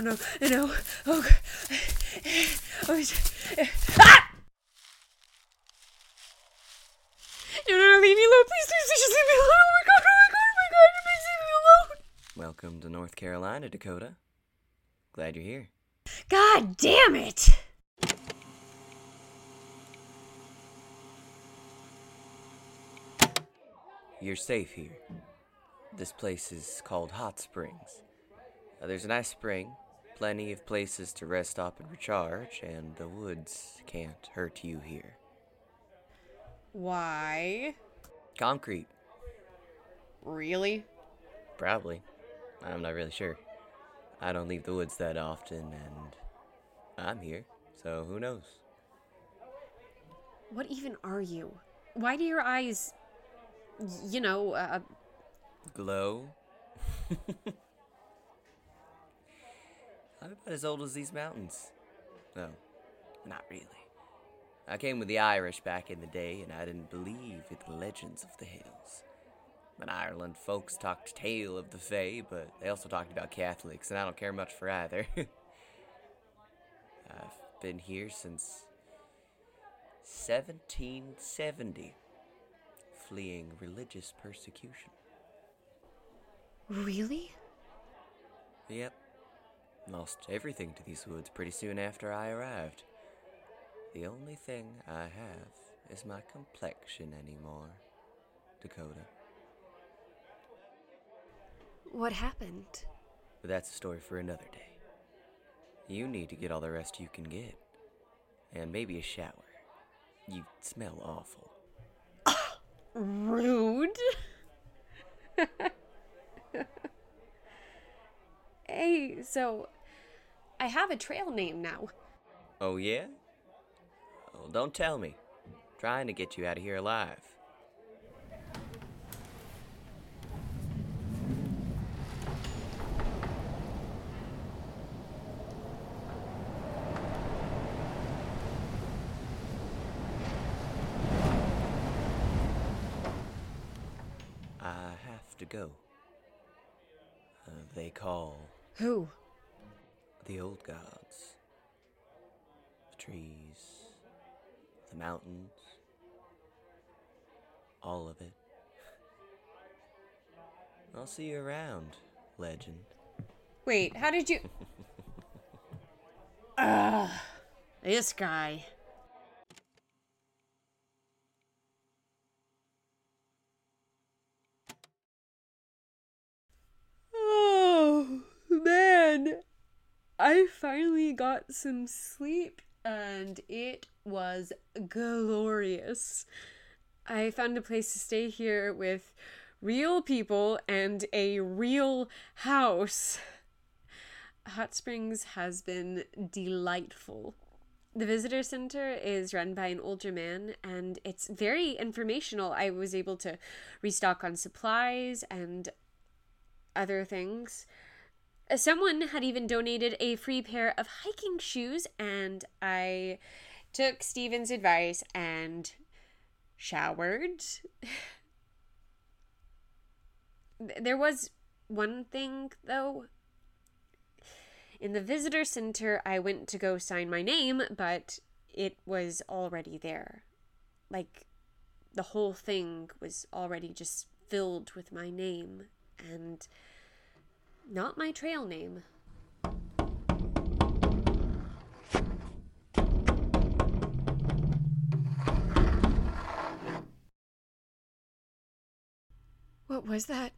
no, no, no. Oh, God. oh. Ah! No, no, no, leave me alone. Please, please, just leave me alone. Oh my God, oh my God, oh my God, please leave me alone. Welcome to North Carolina, Dakota. Glad you're here. God damn it. You're safe here. This place is called Hot Springs. Uh, there's a nice spring, plenty of places to rest up and recharge, and the woods can't hurt you here. Why? Concrete, Really? probably. I'm not really sure. I don't leave the woods that often, and I'm here, so who knows? What even are you? Why do your eyes, you know, uh, Glow? I'm about as old as these mountains. No, not really. I came with the Irish back in the day, and I didn't believe in the legends of the hills. In Ireland, folks talked tale of the Fae, but they also talked about Catholics, and I don't care much for either. I've been here since 1770, fleeing religious persecution. really? Yep. Lost everything to these woods pretty soon after I arrived. The only thing I have is my complexion anymore, Dakota. What happened? But that's a story for another day. You need to get all the rest you can get. And maybe a shower. You smell awful. Rude. hey, so I have a trail name now. Oh, yeah? Well, don't tell me. trying to get you out of here alive. I have to go. Uh, they call Who? the old gods. The trees, the mountains, all of it. I'll see you around, legend. Wait, how did you. Ugh. This guy. Oh, man. I finally got some sleep and it was glorious. I found a place to stay here with real people and a real house. Hot Springs has been delightful. The visitor center is run by an older man and it's very informational. I was able to restock on supplies and other things. Uh, Someone had even donated a free pair of hiking shoes, and I took Stephen's advice and showered. There was one thing, though. In the visitor center, I went to go sign my name, but it was already there. Like, the whole thing was already just filled with my name, and not my trail name. What was that?